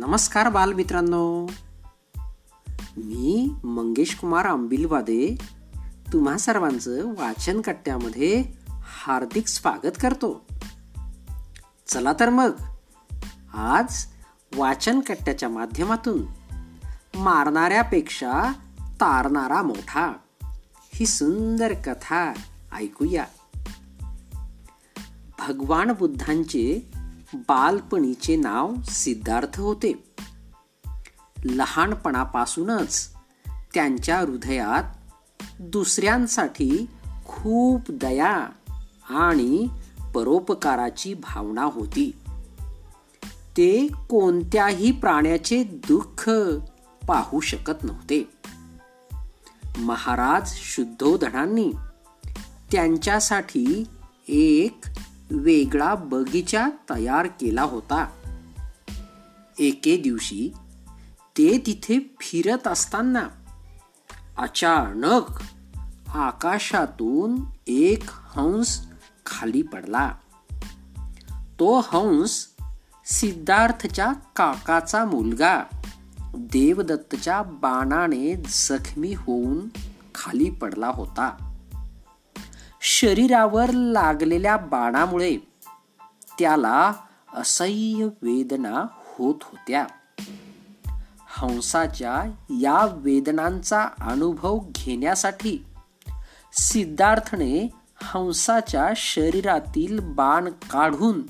नमस्कार बालमित्रांनो. मी मंगेश कुमार आंबिलवादे तुम्हा सर्वांचं वाचन कट्ट्यामध्ये हार्दिक स्वागत करतो. चला तर मग आज वाचन कट्ट्याच्या माध्यमातून मारणाऱ्यापेक्षा तारणारा मोठा ही सुंदर कथा ऐकूया. भगवान बुद्धांचे बालपणीचे नाव सिद्धार्थ होते. लहानपणापासूनच त्यांच्या हृदयात दुसऱ्यांसाठी खूप दया आणि परोपकाराची भावना होती. ते कोणत्याही प्राण्याचे दुःख पाहू शकत नव्हते. महाराज शुद्धोधनांनी त्यांच्यासाठी एक वेगळा बगीचा तयार केला होता. एके दिवशी ते तिथे फिरत असताना अचानक आकाशातून एक हंस खाली पडला. तो हंस सिद्धार्थच्या काकाचा मुलगा देवदत्तच्या बाणाने जखमी होऊन खाली पडला होता. शरीरावर लागलेल्या बाणामुळे त्याला असह्य वेदना होत होत्या. हंसाच्या या वेदनांचा अनुभव घेण्यासाठी सिद्धार्थने हंसाच्या शरीरातील बाण काढून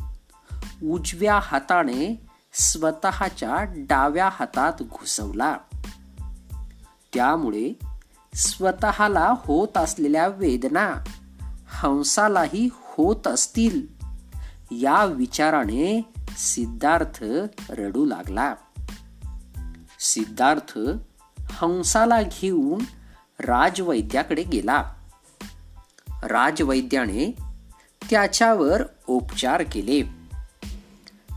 उजव्या हाताने स्वतःच्या डाव्या हातात घुसवला. त्यामुळे स्वतःला होत असलेल्या वेदना हंसालाही होत असतील? या विचाराने सिद्धार्थ रडू लागला. सिद्धार्थ हंसाला घेऊन राजवैद्याकडे गेला. राजवैद्याने त्याच्यावर उपचार केले.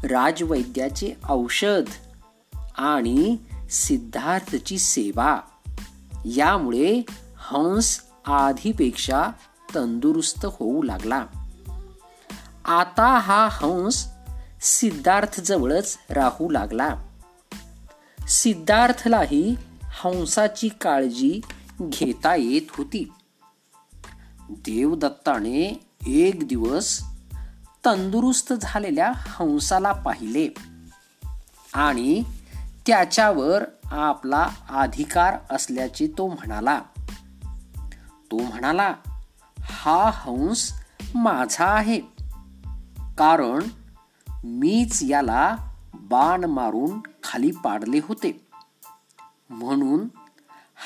राजवैद्याचे औषध आणि सिद्धार्थची सेवा. यामुळे हंस आधीपेक्षा तंदुरुस्त होऊ लागला. आता हा हंस सिद्धार्थ जवळच राहू लागला. सिद्धार्थलाही हंसाची काळजी घेता येत होती. देवदत्ताने एक दिवस तंदुरुस्त झालेल्या हंसाला पाहिले आणि त्याच्यावर आपला अधिकार असल्याचे तो म्हणाला. तो म्हणाला हा हंस माझा आहे. कारण मीच याला बाण मारून खाली पाडले होते. म्हणून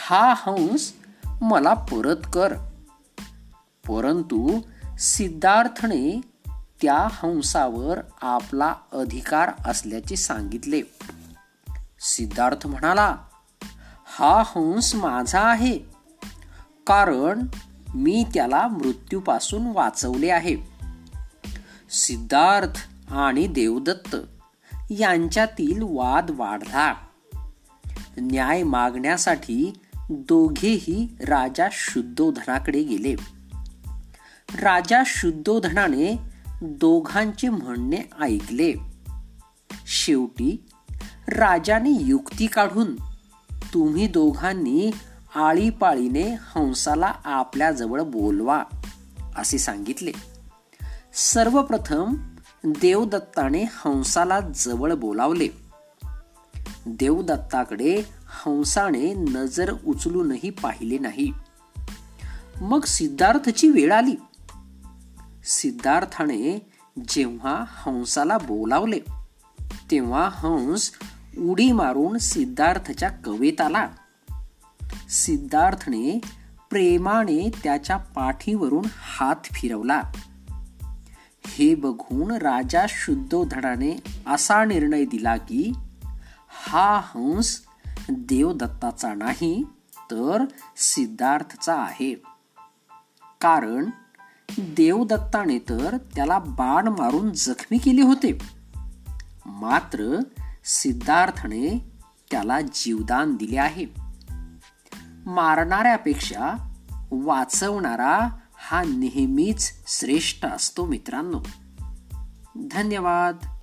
हा हंस मला परत कर. परंतु सिद्धार्थने त्या हंसावर आपला अधिकार असल्याचे सांगितले. सिद्धार्थ म्हणाला हा हंस माझा आहे. कारण मी त्याला मृत्यूपासून वाचवले आहे. सिद्धार्थ आणि देवदत्त यांच्यातील वाद वाढला. न्याय मागण्यासाठी दोघेही राजा शुद्धोधनाकडे गेले. राजा शुद्धोधनाने दोघांचे म्हणणे ऐकले. शेवटी राजाने युक्ती काढून तुम्ही दोघांनी आळीपाळीने हंसाला आपल्याजवळ बोलवा असे सांगितले. सर्वप्रथम देवदत्ताने हंसाला जवळ बोलावले. देवदत्ताकडे हंसाने नजर उचलूनही पाहिले नाही. मग सिद्धार्थची वेळ आली. सिद्धार्थाने जेव्हा हंसाला बोलावले तेव्हा हंस उडी मारून सिद्धार्थच्या कवेत आला. सिद्धार्थने प्रेमाने त्याच्या पाठीवरून हात फिरवला. हे बघून राजा शुद्धोधनाने असा निर्णय दिला की हा हंस देवदत्ताचा नाही तर सिद्धार्थचा आहे. कारण देवदत्ताने तर त्याला बाण मारून जखमी केले होते. मात्र सिद्धार्थने त्याला जीवदान दिले आहे. मारणाऱ्यापेक्षा वाचवणारा हा नेहमीच श्रेष्ठ असतो मित्रांनो. धन्यवाद.